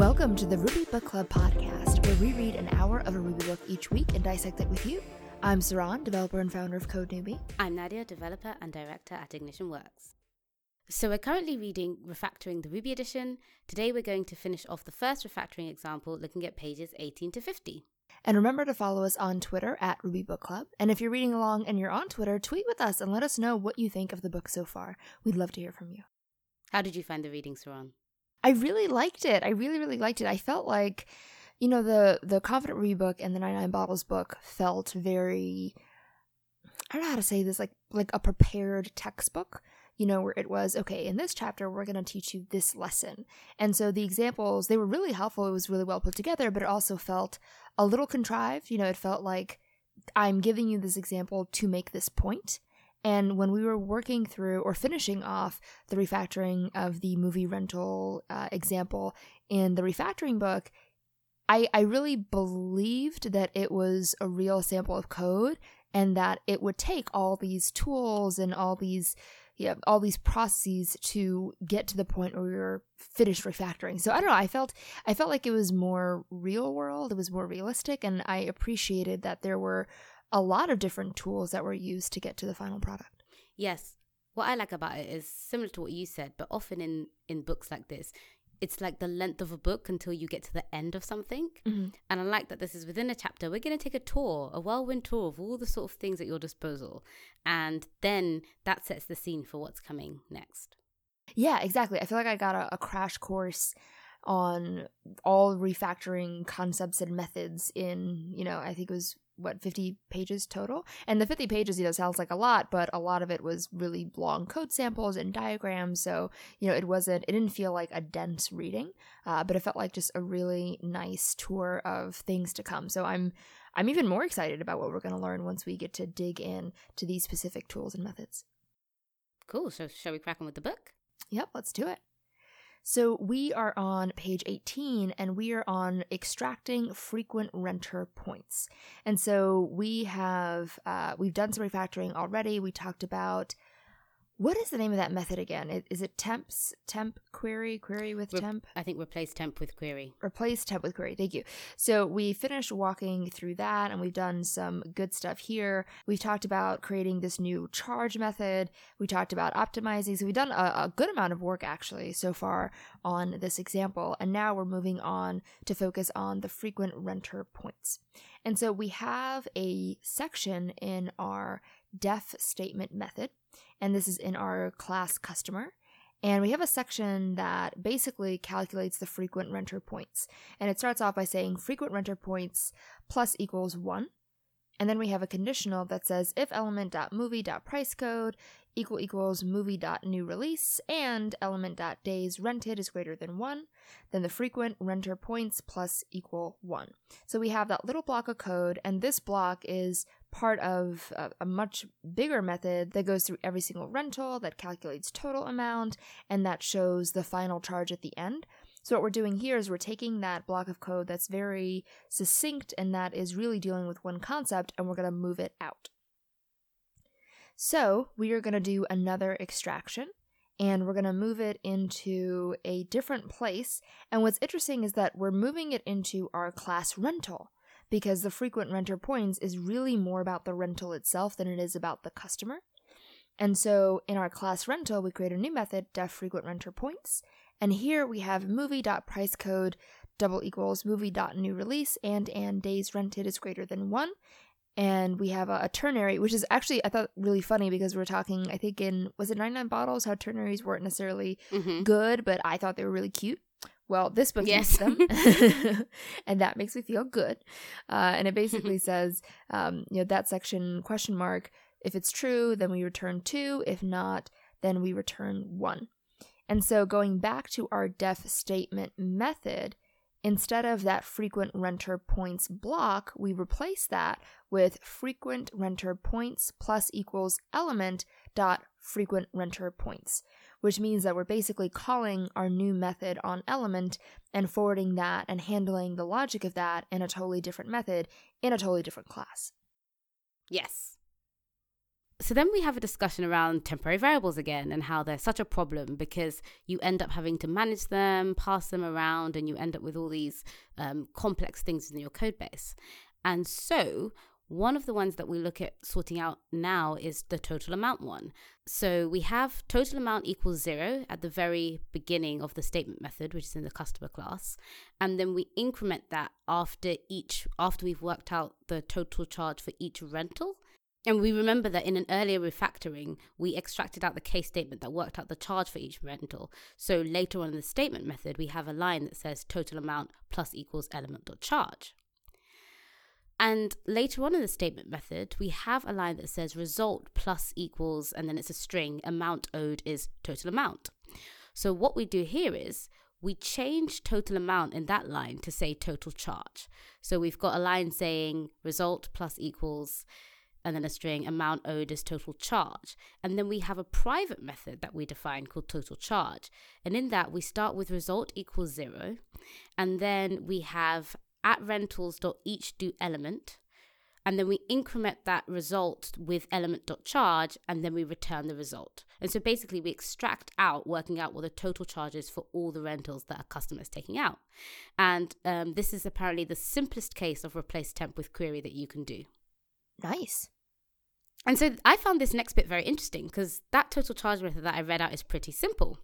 Welcome to the Ruby Book Club podcast, where we read an hour of a Ruby book each week and dissect it with you. I'm Saron, developer and founder of Code Newbie. I'm Nadia, developer and director at Ignition Works. So we're currently reading Refactoring the Ruby edition. Today we're going to finish off the first refactoring example looking at pages 18 to 50. And remember to follow us on Twitter at Ruby Book Club. And if you're reading along and you're on Twitter, tweet with us and let us know what you think of the book so far. We'd love to hear from you. How did you find the reading, Saron? I really liked it. I really, really liked it. I felt like, you know, the the Confident Ruby and the 99 Bottles book felt very I don't know how to say this, like like a prepared textbook you know, where it was, okay, in this chapter, we're going to teach you this lesson. And so the examples, they were really helpful. It was really well put together, but it also felt a little contrived. You know, it felt like I'm giving you this example to make this point. And when we were working through or finishing off the refactoring of the movie rental uh, example in the refactoring book, I, I really believed that it was a real sample of code and that it would take all these tools and all these yeah, all these processes to get to the point where were finished refactoring. So I don't know, I felt I felt like it was more real world, it was more realistic, and I appreciated that there were a lot of different tools that were used to get to the final product. Yes. What I like about it is similar to what you said, but often in in books like this, it's like the length of a book until you get to the end of something. Mm-hmm. And I like that this is within a chapter. We're going to take a tour, a whirlwind tour of all the sort of things at your disposal. And then that sets the scene for what's coming next. Yeah, exactly. I feel like I got a, a crash course on all refactoring concepts and methods in, you know, I think it was what 50 pages total? And the 50 pages you know sounds like a lot but a lot of it was really long code samples and diagrams so you know it wasn't it didn't feel like a dense reading uh, but it felt like just a really nice tour of things to come. So i'm i'm even more excited about what we're going to learn once we get to dig in to these specific tools and methods. Cool. So shall we crack on with the book? Yep let's do it so we are on page 18 and we are on extracting frequent renter points. And so we have, uh, we've done some refactoring already. We talked about what is the name of that method again? Is it temps, temp query, query with Re- temp? I think replace temp with query. Replace temp with query. Thank you. So we finished walking through that and we've done some good stuff here. We've talked about creating this new charge method. We talked about optimizing. So we've done a, a good amount of work actually so far on this example. And now we're moving on to focus on the frequent renter points. And so we have a section in our def statement method and this is in our class customer. And we have a section that basically calculates the frequent renter points. And it starts off by saying frequent renter points plus equals one. And then we have a conditional that says if element.movie.price_code equal equals movie.new release and element.days rented is greater than 1, then the frequent renter points plus equal 1. So we have that little block of code, and this block is part of a, a, much bigger method that goes through every single rental, that calculates total amount, and that shows the final charge at the end. So, what we're doing here is we're taking that block of code that's very succinct and that is really dealing with one concept, and we're going to move it out. So, we are going to do another extraction and we're going to move it into a different place. And what's interesting is that we're moving it into our class rental because the frequent renter points is really more about the rental itself than it is about the customer. And so in our class rental, we create a new method, def frequent renter points. And here we have movie.pricecode double equals movie.new release and and days rented is greater than one. And we have a, a ternary, which is actually I thought really funny because we are talking, I think in was it 99 bottles, how ternaries weren't necessarily mm-hmm. good, but I thought they were really cute. Well, this book yes. them, and that makes me feel good. Uh, and it basically says, um, you know, that section question mark. If it's true, then we return two. If not, then we return one. And so going back to our def statement method, instead of that frequent renter points block, we replace that with frequent renter points plus equals element dot frequent renter points which means that we're basically calling our new method on element and forwarding that and handling the logic of that in a totally different method in a totally different class. Yes. So then we have a discussion around temporary variables again and how they're such a problem because you end up having to manage them, pass them around, and you end up with all these um, complex things in your code base. And so one of the ones that we look at sorting out now is the total amount one. So we have total amount equals zero at the very beginning of the statement method, which is in the customer class. And then we increment that after each, after we've worked out the total charge for each rental. And we remember that in an earlier refactoring, we extracted out the case statement that worked out the charge for each rental. So later on in the statement method, we have a line that says total amount plus equals element dot charge. And later on in the statement method, we have a line that says result plus equals, and then it's a string, amount owed is total amount. So what we do here is we change total amount in that line to say total charge. So we've got a line saying result plus equals, and then a string amount owed is total charge. And then we have a private method that we define called total charge. And in that, we start with result equals zero. And then we have at rentals dot each do element and then we increment that result with element dot charge and then we return the result. And so basically we extract out working out what the total charge is for all the rentals that a customer is taking out. And um, this is apparently the simplest case of replace temp with query that you can do. Nice. And so i found this next bit very interesting because that total charge method that i read out is pretty simple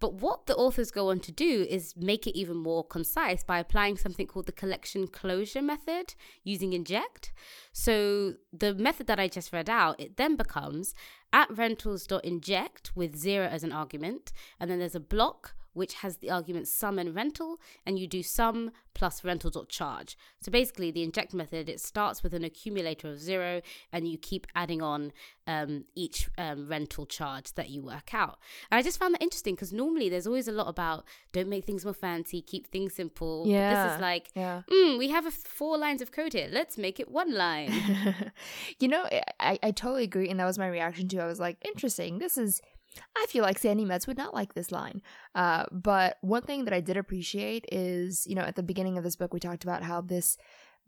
but what the authors go on to do is make it even more concise by applying something called the collection closure method using inject. So the method that I just read out, it then becomes at rentals.inject with zero as an argument, and then there's a block which has the argument sum and rental, and you do sum plus rental dot charge. So basically, the inject method it starts with an accumulator of zero, and you keep adding on um, each um, rental charge that you work out. And I just found that interesting because normally there's always a lot about don't make things more fancy, keep things simple. Yeah, but this is like, yeah. Mm, we have four lines of code here. Let's make it one line. you know, I I totally agree, and that was my reaction too. I was like, interesting. This is I feel like Sandi Metz would not like this line. Uh, but one thing that I did appreciate is, you know, at the beginning of this book, we talked about how this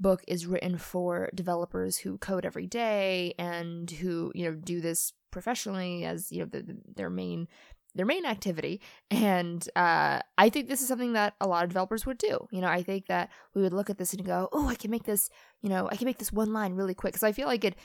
book is written for developers who code every day and who, you know, do this professionally as, you know, the, the, their main their main activity and uh, i think this is something that a lot of developers would do you know i think that we would look at this and go oh i can make this you know i can make this one line really quick because i feel like it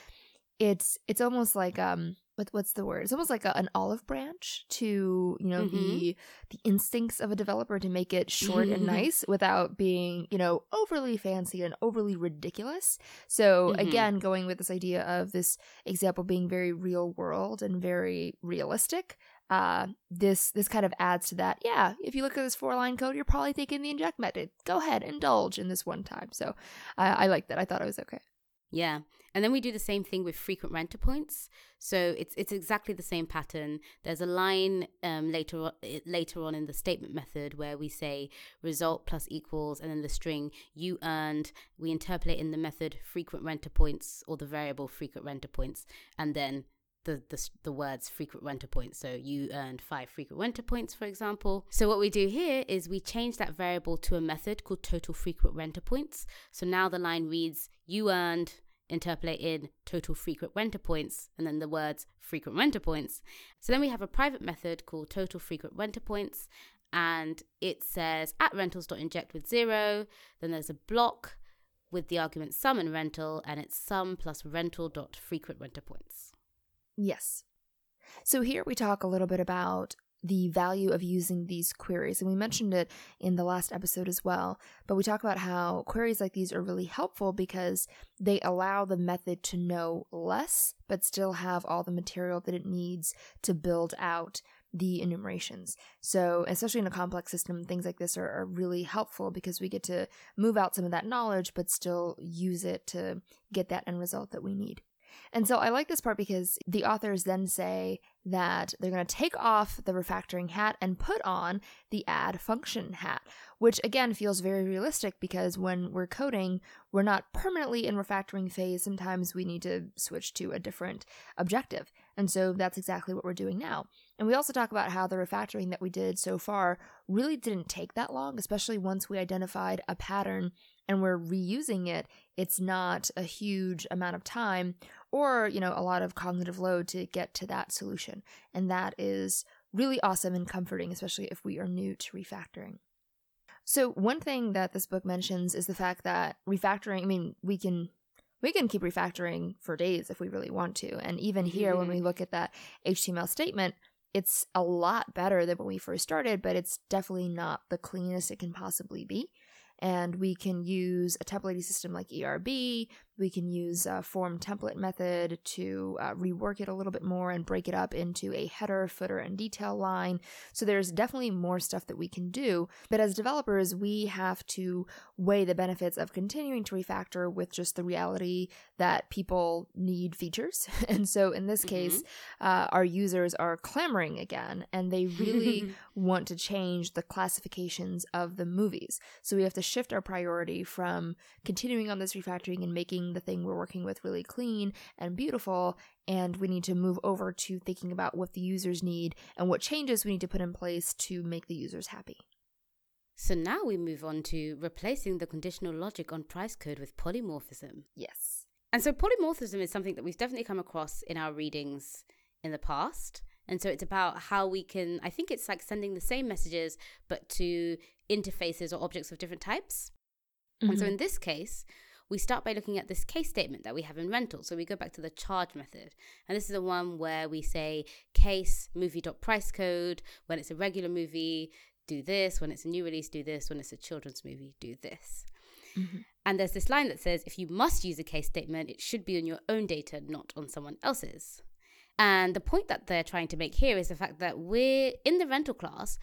it's it's almost like um what what's the word? It's almost like a, an olive branch to you know mm-hmm. the the instincts of a developer to make it short and nice without being you know overly fancy and overly ridiculous. So mm-hmm. again, going with this idea of this example being very real world and very realistic. Uh, this this kind of adds to that. Yeah, if you look at this four line code, you're probably thinking the inject method. Go ahead, indulge in this one time. So I, I like that. I thought it was okay. Yeah. And then we do the same thing with frequent renter points. So it's it's exactly the same pattern. There's a line um, later on, later on in the statement method where we say result plus equals, and then the string you earned. We interpolate in the method frequent renter points or the variable frequent renter points, and then the, the, the words frequent renter points. So you earned five frequent renter points, for example. So what we do here is we change that variable to a method called total frequent renter points. So now the line reads you earned interpolate in total frequent renter points and then the words frequent renter points. So then we have a private method called total frequent renter points and it says at rentals.inject with zero. Then there's a block with the argument sum and rental and it's sum plus rental dot frequent renter points. Yes. So here we talk a little bit about the value of using these queries. And we mentioned it in the last episode as well. But we talk about how queries like these are really helpful because they allow the method to know less, but still have all the material that it needs to build out the enumerations. So, especially in a complex system, things like this are, are really helpful because we get to move out some of that knowledge, but still use it to get that end result that we need. And so I like this part because the authors then say that they're going to take off the refactoring hat and put on the add function hat, which again feels very realistic because when we're coding, we're not permanently in refactoring phase. Sometimes we need to switch to a different objective. And so that's exactly what we're doing now. And we also talk about how the refactoring that we did so far really didn't take that long, especially once we identified a pattern and we're reusing it, it's not a huge amount of time or, you know, a lot of cognitive load to get to that solution. And that is really awesome and comforting, especially if we are new to refactoring. So, one thing that this book mentions is the fact that refactoring, I mean, we can we can keep refactoring for days if we really want to. And even here, when we mm-hmm. look at that HTML statement, it's a lot better than when we first started, but it's definitely not the cleanest it can possibly be and we can use a templating system like ERB. We can use a form template method to uh, rework it a little bit more and break it up into a header, footer, and detail line. So there's definitely more stuff that we can do. But as developers, we have to weigh the benefits of continuing to refactor with just the reality that people need features. and so in this mm-hmm. case, uh, our users are clamoring again and they really want to change the classifications of the movies. So we have to shift our priority from continuing on this refactoring and making the thing we're working with really clean and beautiful. And we need to move over to thinking about what the users need and what changes we need to put in place to make the users happy. So now we move on to replacing the conditional logic on price code with polymorphism. Yes. And so polymorphism is something that we've definitely come across in our readings in the past. And so it's about how we can, I think it's like sending the same messages, but to interfaces or objects of different types. Mm-hmm. And so mm-hmm. in this case, we start by looking at this case statement that we have in rental. So we go back to the charge method. And this is the one where we say case movie dot price code. When it's a regular movie, do this. When it's a new release, do this. When it's a children's movie, do this. Mm-hmm. And there's this line that says if you must use a case statement, it should be on your own data, not on someone else's. And the point that they're trying to make here is the fact that we're in the rental class,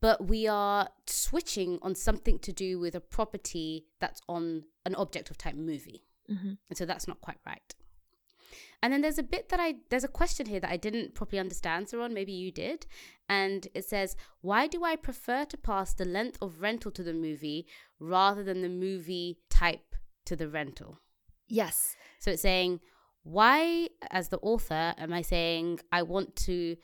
but we are switching on something to do with a property that's on an object of type movie. Mm-hmm. And so that's not quite right. And then there's a bit that I, there's a question here that I didn't properly understand, Saron, maybe you did. And it says, why do I prefer to pass the length of rental to the movie rather than the movie type to the rental? Yes. So it's saying, why, as the author, am I saying I want to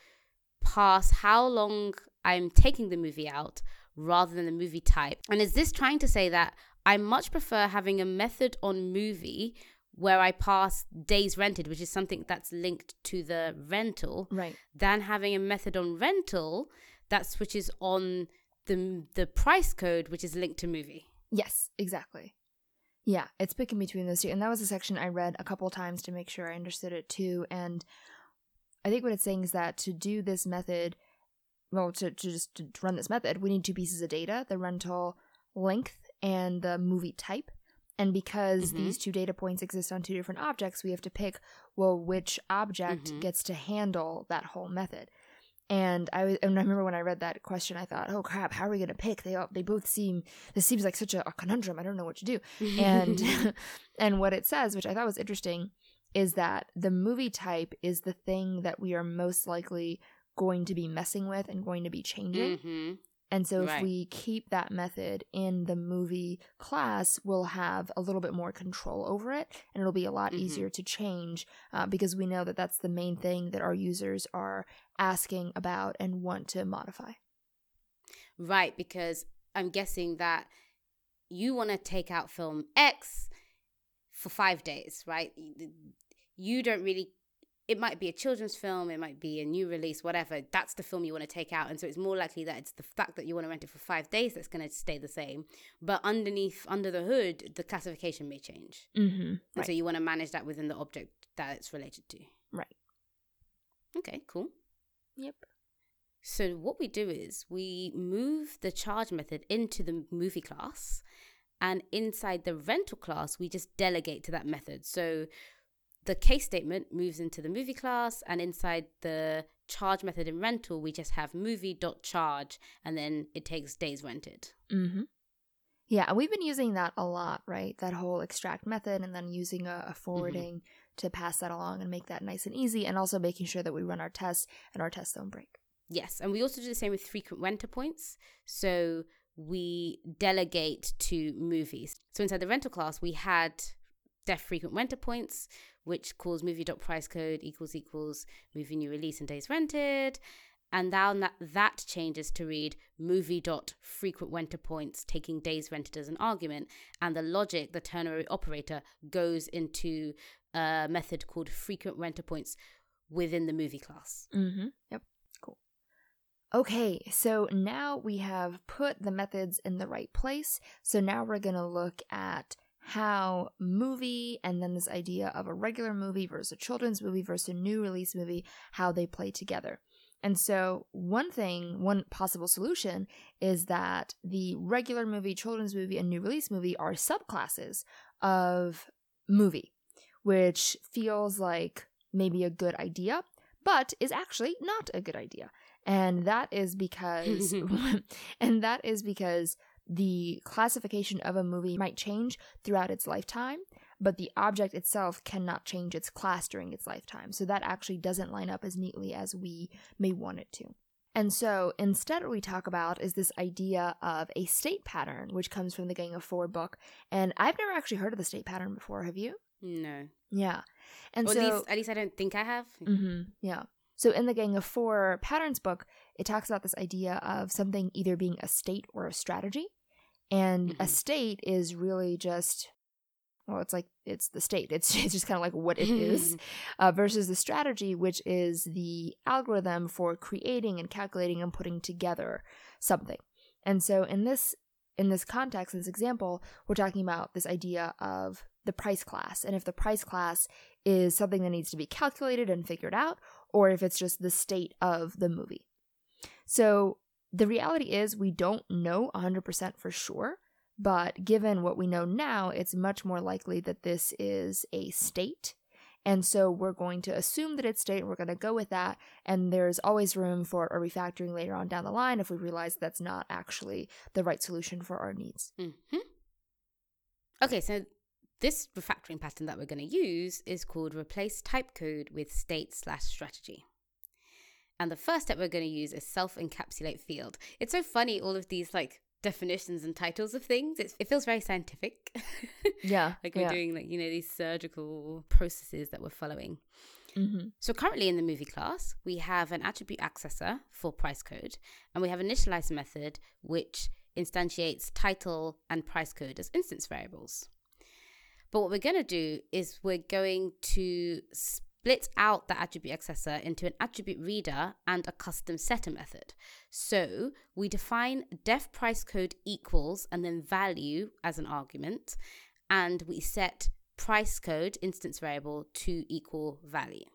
pass how long I'm taking the movie out rather than the movie type? And is this trying to say that I much prefer having a method on movie where I pass days rented, which is something that's linked to the rental, right. than having a method on rental that switches on the the price code, which is linked to movie. Yes, exactly. Yeah, it's picking between those two. And that was a section I read a couple times to make sure I understood it too. And I think what it's saying is that to do this method, well, to, to just to run this method, we need two pieces of data the rental length and the movie type. And because mm-hmm. these two data points exist on two different objects, we have to pick, well, which object mm-hmm. gets to handle that whole method. And I was, and I remember when I read that question, I thought, "Oh crap, how are we going to pick? They all, they both seem this seems like such a, a conundrum. I don't know what to do." and and what it says, which I thought was interesting, is that the movie type is the thing that we are most likely going to be messing with and going to be changing. Mm-hmm. And so, if right. we keep that method in the movie class, we'll have a little bit more control over it, and it'll be a lot mm-hmm. easier to change uh, because we know that that's the main thing that our users are asking about and want to modify. Right, because I'm guessing that you want to take out film X for five days, right? You don't really it might be a children's film, it might be a new release, whatever. That's the film you want to take out. And so it's more likely that it's the fact that you want to rent it for five days that's going to stay the same. But underneath, under the hood, the classification may change. Mm-hmm. And right. so you want to manage that within the object that it's related to. Right. Okay, cool. Yep. So what we do is we move the charge method into the movie class. And inside the rental class, we just delegate to that method. So the case statement moves into the movie class, and inside the charge method in rental, we just have movie.charge, and then it takes days rented. Mm-hmm. Yeah, we've been using that a lot, right? That whole extract method, and then using a, a mm-hmm. forwarding mm-hmm. to pass that along and make that nice and easy, and also making sure that we run our tests and our tests don't break. Yes, and we also do the same with frequent renter points. So we delegate to movies. So inside the rental class, we had def frequent renter points, which calls movie dot price code equals equals movie new release and days rented. And now that, that changes to read movie frequent renter points taking days rented as an argument. And the logic, the ternary operator, goes into a method called frequent renter points within the movie class. Mm-hmm. Yep. Cool. Okay, so now we have put the methods in the right place. So now we're going to look at how movie and then this idea of a regular movie versus a children's movie versus a new release movie, how they play together. And so, one thing, one possible solution is that the regular movie, children's movie, and new release movie are subclasses of movie, which feels like maybe a good idea, but is actually not a good idea. And that is because, and that is because the classification of a movie might change throughout its lifetime, but the object itself cannot change its class during its lifetime. So that actually doesn't line up as neatly as we may want it to. And so instead, what we talk about is this idea of a state pattern, which comes from the Gang of Four book. And I've never actually heard of the state pattern before. Have you? No. Yeah. And Or so, at, least, at least I don't think I have. hmm yeah. So in the Gang of Four patterns book, it talks about this idea of something either being a state or a strategy. And a Mhm. state is really just, well, it's like it's the state. It's, it's just kind of like what it is, uh, versus the strategy, which is the algorithm for creating and calculating and putting together something. And so in this in this context, in this example, we're talking about this idea of the price class, and if the price class is something that needs to be calculated and figured out, or if it's just the state of the movie. So the reality is, we don't know 100% for sure, but given what we know now, it's much more likely that this is a state. And so we're going to assume that it's state, and we're going to go with that, and there's always room for a refactoring later on down the line if we realize that's not actually the right solution for our needs. hmm Okay, so this refactoring pattern that we're going to use is called replace type code with state slash strategy. And the first step we're going to use is self encapsulate field. It's so funny, all of these like definitions and titles of things. It's, it feels very scientific. Yeah. like we're yeah. doing like, you know, these surgical processes that we're following. Mm-hmm. So currently in the movie class, we have an attribute accessor for price code, and we have initialize method which instantiates title and price code as instance variables. But what we're going to do is we're going to split out the attribute accessor into an attribute reader and a custom setter method. So we define def price code equals and then value as an argument, and we set price code instance variable to equal value.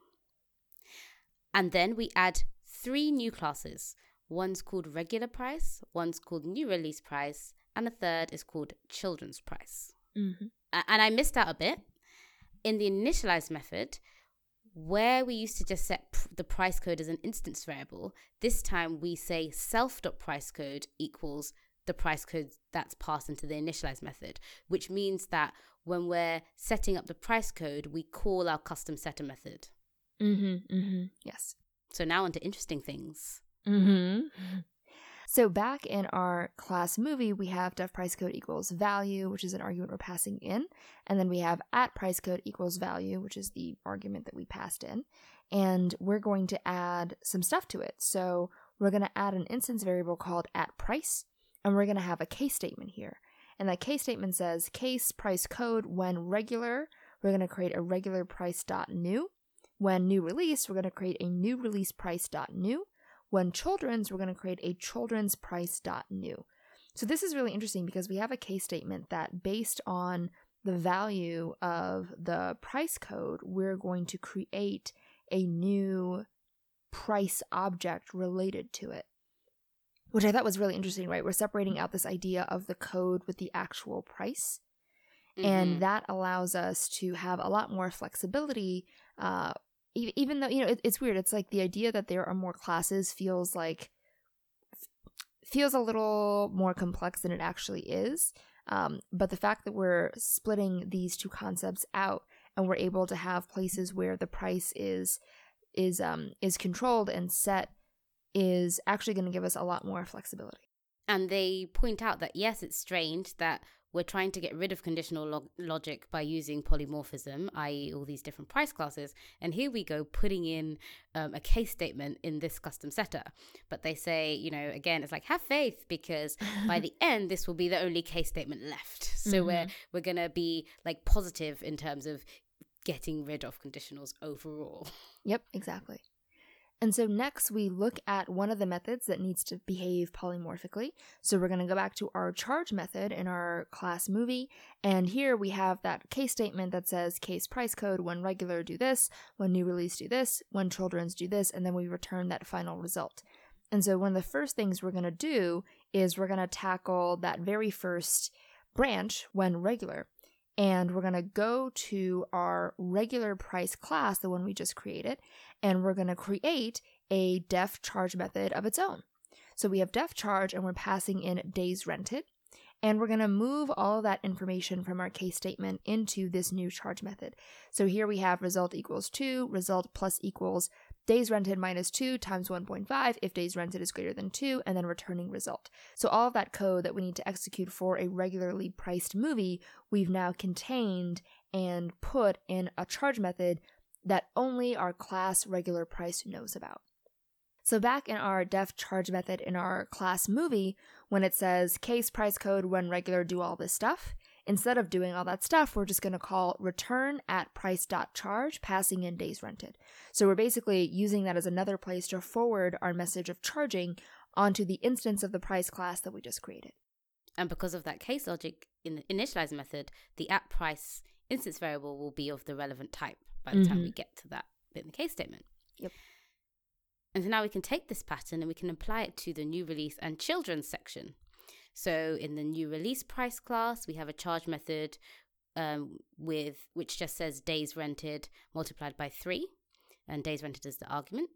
And then we add three new classes. One's called regular price, one's called new release price, and the third is called children's price. Mm-hmm. And I missed out a bit. In the initialize method, where we used to just set pr- the price code as an instance variable, this time we say self.price code equals the price code that's passed into the initialize method, which means that when we're setting up the price code, we call our custom setter method. Mm-hmm. Mm-hmm. Yes. So now onto interesting things. Mm-hmm. So back in our class movie, we have def price code equals value, which is an argument we're passing in, and then we have at price code equals value, which is the argument that we passed in, and we're going to add some stuff to it. So we're going to add an instance variable called at price, and we're going to have a case statement here. And that case statement says case price code when regular, we're going to create a regular price dot new. When new release, we're going to create a new release price dot new when children's, we're going to create a children's price dot new. So this is really interesting because we have a case statement that based on the value of the price code, we're going to create a new price object related to it. Which I thought was really interesting, right? We're separating out this idea of the code with the actual price. Mhm. And that allows us to have a lot more flexibility uh, even though you know it, it's weird. It's like the idea that there are more classes feels like feels a little more complex than it actually is. Um, but the fact that we're splitting these two concepts out and we're able to have places where the price is is um is controlled and set is actually going to give us a lot more flexibility. And they point out that yes, it's strange that we're trying to get rid of conditional log- logic by using polymorphism, i.e., all these different price classes. And here we go, putting in um, a case statement in this custom setter. But they say, you know, again, it's like have faith because by the end, this will be the only case statement left. So mm-hmm. we're we're gonna be like positive in terms of getting rid of conditionals overall. Yep, exactly. And so next we look at one of the methods that needs to behave polymorphically. So we're going to go back to our charge method in our class movie. And here we have that case statement that says case price code when regular do this, when new release do this, when children's do this, and then we return that final result. And so one of the first things we're going to do is we're going to tackle that very first branch when regular and we're going to go to our regular price class, the one we just created, and we're going to create a def charge method of its own. So we have def charge and we're passing in days rented. And we're going to move all of that information from our case statement into this new charge method. So here we have result equals 2, result plus equals days rented minus 2 times 1.5 if days rented is greater than 2, and then returning result. So all of that code that we need to execute for a regularly priced movie, we've now contained and put in a charge method that only our class regular price knows about. So back in our def charge method in our class movie, when it says case price code when regular do all this stuff, Instead of doing all that stuff, we're just going to call return at price.charge, passing in days rented. So we're basically using that as another place to forward our message of charging onto the instance of the price class that we just created. And because of that case logic in the initialize method, the at price instance variable will be of the relevant type by the mm-hmm. time we get to that bit in the case statement. Yep. And so now we can take this pattern and we can apply it to the new release and children's section. So in the new release price class, we have a charge method um, with which just says days rented multiplied by three, and days rented is the argument.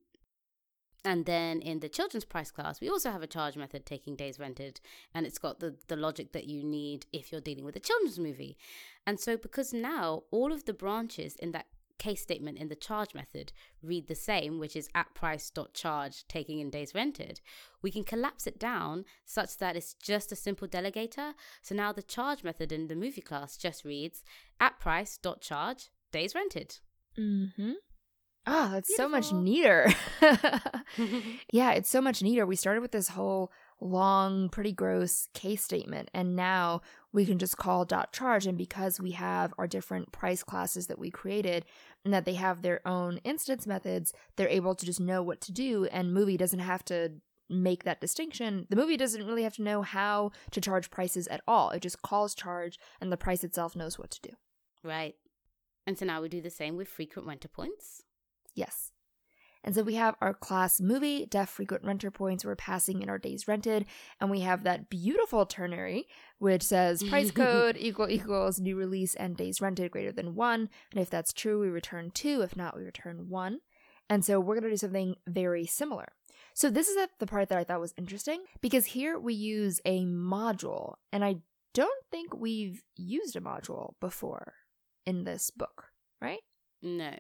And then in the children's price class, we also have a charge method taking days rented, and it's got the, the logic that you need if you're dealing with a children's movie. And so, because now all of the branches in that case statement in the charge method read the same, which is at price dot charge taking in days rented, we can collapse it down such that it's just a simple delegator. So now the charge method in the movie class just reads at price dot charge days rented. Mm-hmm. Ah, oh, that's Beautiful. so much neater. yeah, it's so much neater. We started with this whole long, pretty gross case statement. And now we can just call dot charge. And because we have our different price classes that we created and that they have their own instance methods, they're able to just know what to do. And movie doesn't have to make that distinction. The movie doesn't really have to know how to charge prices at all. It just calls charge and the price itself knows what to do. Right. And so now we do the same with frequent renter points. Yes. And so we have our class movie, def frequent renter points, we're passing in our days rented, and we have that beautiful ternary, which says price code equal equals new release and days rented greater than one. And if that's true, we return two. If not, we return one. And so we're going to do something very similar. So this is the part that I thought was interesting because here we use a module, and I don't think we've used a module before in this book, right? No.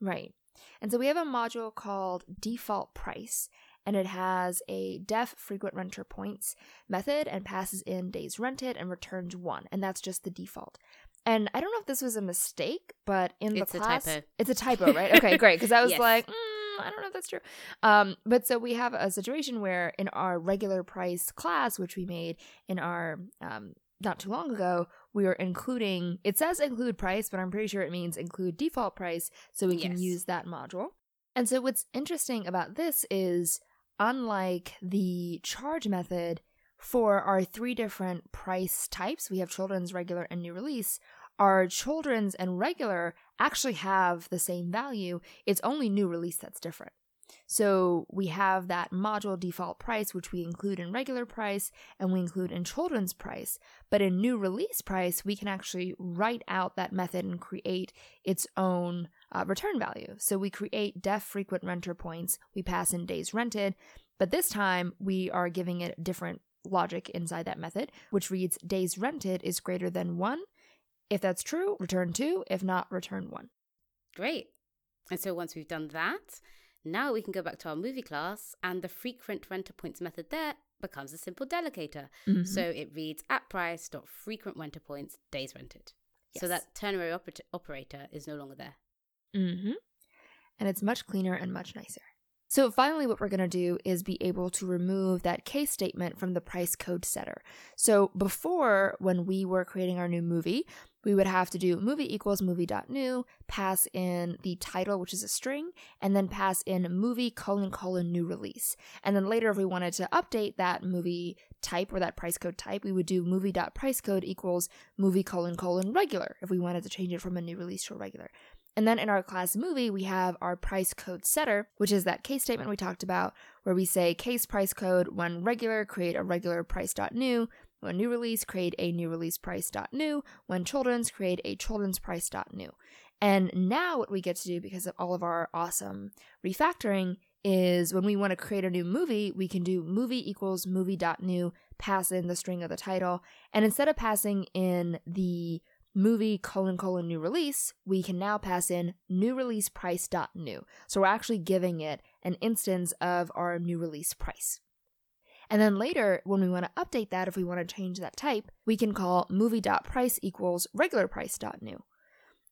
Right. And so we have a module called default price, and it has a def frequent renter points method and passes in days rented and returns one, and that's just the default. And I don't know if this was a mistake, but in the it's class, a typo. it's a typo, right? Okay, great. Because I was yes. like, mm, I don't know if that's true. Um, but so we have a situation where in our regular price class, which we made in our um, not too long ago, we are including, it says include price, but I'm pretty sure it means include default price so we yes. can use that module. And so what's interesting about this is unlike the charge method for our three different price types, we have children's, regular, and new release. Our children's and regular actually have the same value. It's only new release that's different. So we have that module default price, which we include in regular price and we include in children's price. But in new release price, we can actually write out that method and create its own uh, return value. So we create def frequent renter points, we pass in days rented, but this time we are giving it different logic inside that method, which reads days rented is greater than one. If that's true, return two. If not, return one. Great. And so once we've done that, now we can go back to our movie class, and the frequent renter points method there becomes a simple delegator. Mm-hmm. So it reads at price dot frequent renter points days rented. Yes. So that ternary oper- operator is no longer there. Mm-hmm. And it's much cleaner and much nicer. So finally, what we're going to do is be able to remove that case statement from the price code setter. So before, when we were creating our new movie, we would have to do movie equals movie.new, pass in the title, which is a string, and then pass in movie colon colon new release. And then later, if we wanted to update that movie type or that price code type, we would do movie.pricecode equals movie colon colon regular if we wanted to change it from a new release to a regular. And then in our class movie, we have our price code setter, which is that case statement we talked about, where we say case price code when regular, create a regular price dot new. When new release, create a new release price dot new. When children's, create a children's price dot new. And now what we get to do because of all of our awesome refactoring is when we want to create a new movie, we can do movie equals movie dot new, pass in the string of the title, and instead of passing in the movie colon colon new release, we can now pass in new release price dot new. So we're actually giving it an instance of our new release price. And then later, when we want to update that, if we want to change that type, we can call movie dot price equals regular price dot new.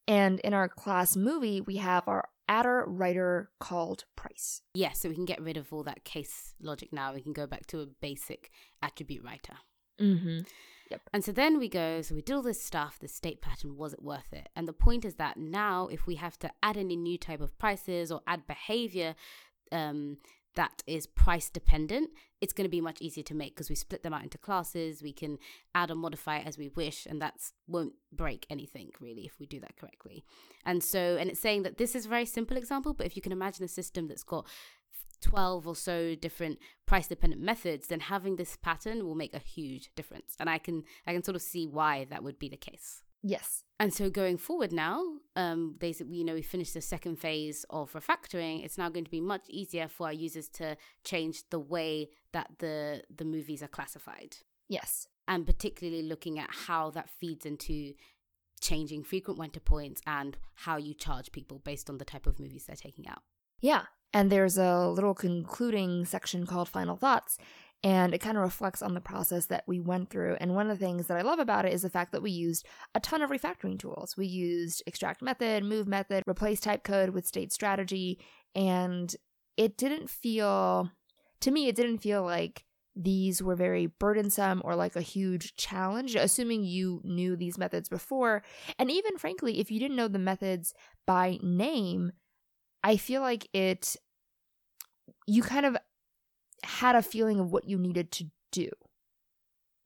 And in our class movie, we have our adder writer called price. Yes, yeah, so we can get rid of all that case logic now. We can go back to a basic attribute writer. Mm-hmm. Yep. And so then we go, so we did all this stuff, the state pattern, was it worth it? And the point is that now, if we have to add any new type of prices or add behavior um, that is price dependent, it's going to be much easier to make because we split them out into classes. We can add or modify it as we wish, and that won't break anything really if we do that correctly. And so, and it's saying that this is a very simple example, but if you can imagine a system that's got 12 or so different price dependent methods then having this pattern will make a huge difference and i can i can sort of see why that would be the case yes and so going forward now um they you know we finished the second phase of refactoring. It's now going to be much easier for our users to change the way that the the movies are classified. Yes. And particularly looking at how that feeds into changing frequent renter points and how you charge people based on the type of movies they're taking out. Yeah. And there's a little concluding section called Final Thoughts. And it kind of reflects on the process that we went through. And one of the things that I love about it is the fact that we used a ton of refactoring tools. We used extract method, move method, replace type code with state strategy. And it didn't feel, to me, it didn't feel like these were very burdensome or like a huge challenge, assuming you knew these methods before. And even frankly, if you didn't know the methods by name, I feel like it you kind of had a feeling of what you needed to do.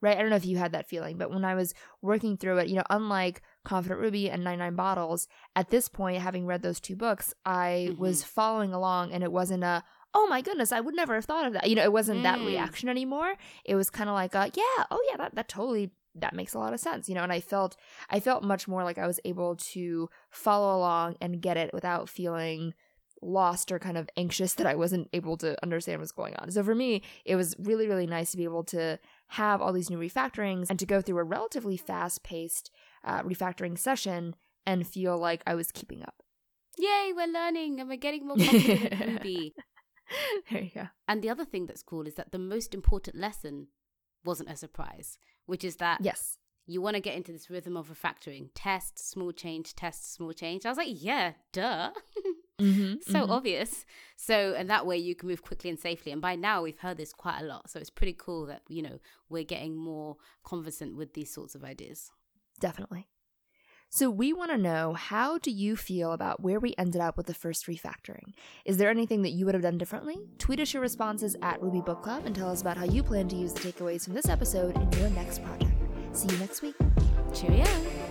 Right? I don't know if you had that feeling, but when I was working through it, you know, unlike Confident Ruby and 99 Bottles, at this point, having read those two books, I mm-hmm. was following along and it wasn't a, oh my goodness, I would never have thought of that. You know, it wasn't mm. that reaction anymore. It was kind of like, a, yeah, oh yeah, that, that totally that makes a lot of sense you know and i felt i felt much more like i was able to follow along and get it without feeling lost or kind of anxious that I wasn't able to understand what's going on. So for me, it was really, really nice to be able to have all these new refactorings and to go through a relatively fast paced uh, refactoring session and feel like I was keeping up. Yay, we're learning and we're getting more confident Ruby. there you go. And the other thing that's cool is that the most important lesson wasn't a surprise, which is that yes, you want to get into this rhythm of refactoring. Test, small change, test, small change. I was like, yeah, duh. Mm-hmm, so mm-hmm. obvious. So, and that way you can move quickly and safely. And by now we've heard this quite a lot. So it's pretty cool that, you know, we're getting more conversant with these sorts of ideas. Definitely. So we want to know how do you feel about where we ended up with the first refactoring? Is there anything that you would have done differently? Tweet us your responses at Ruby Book Club and tell us about how you plan to use the takeaways from this episode in your next project. See you next week. Cheerio.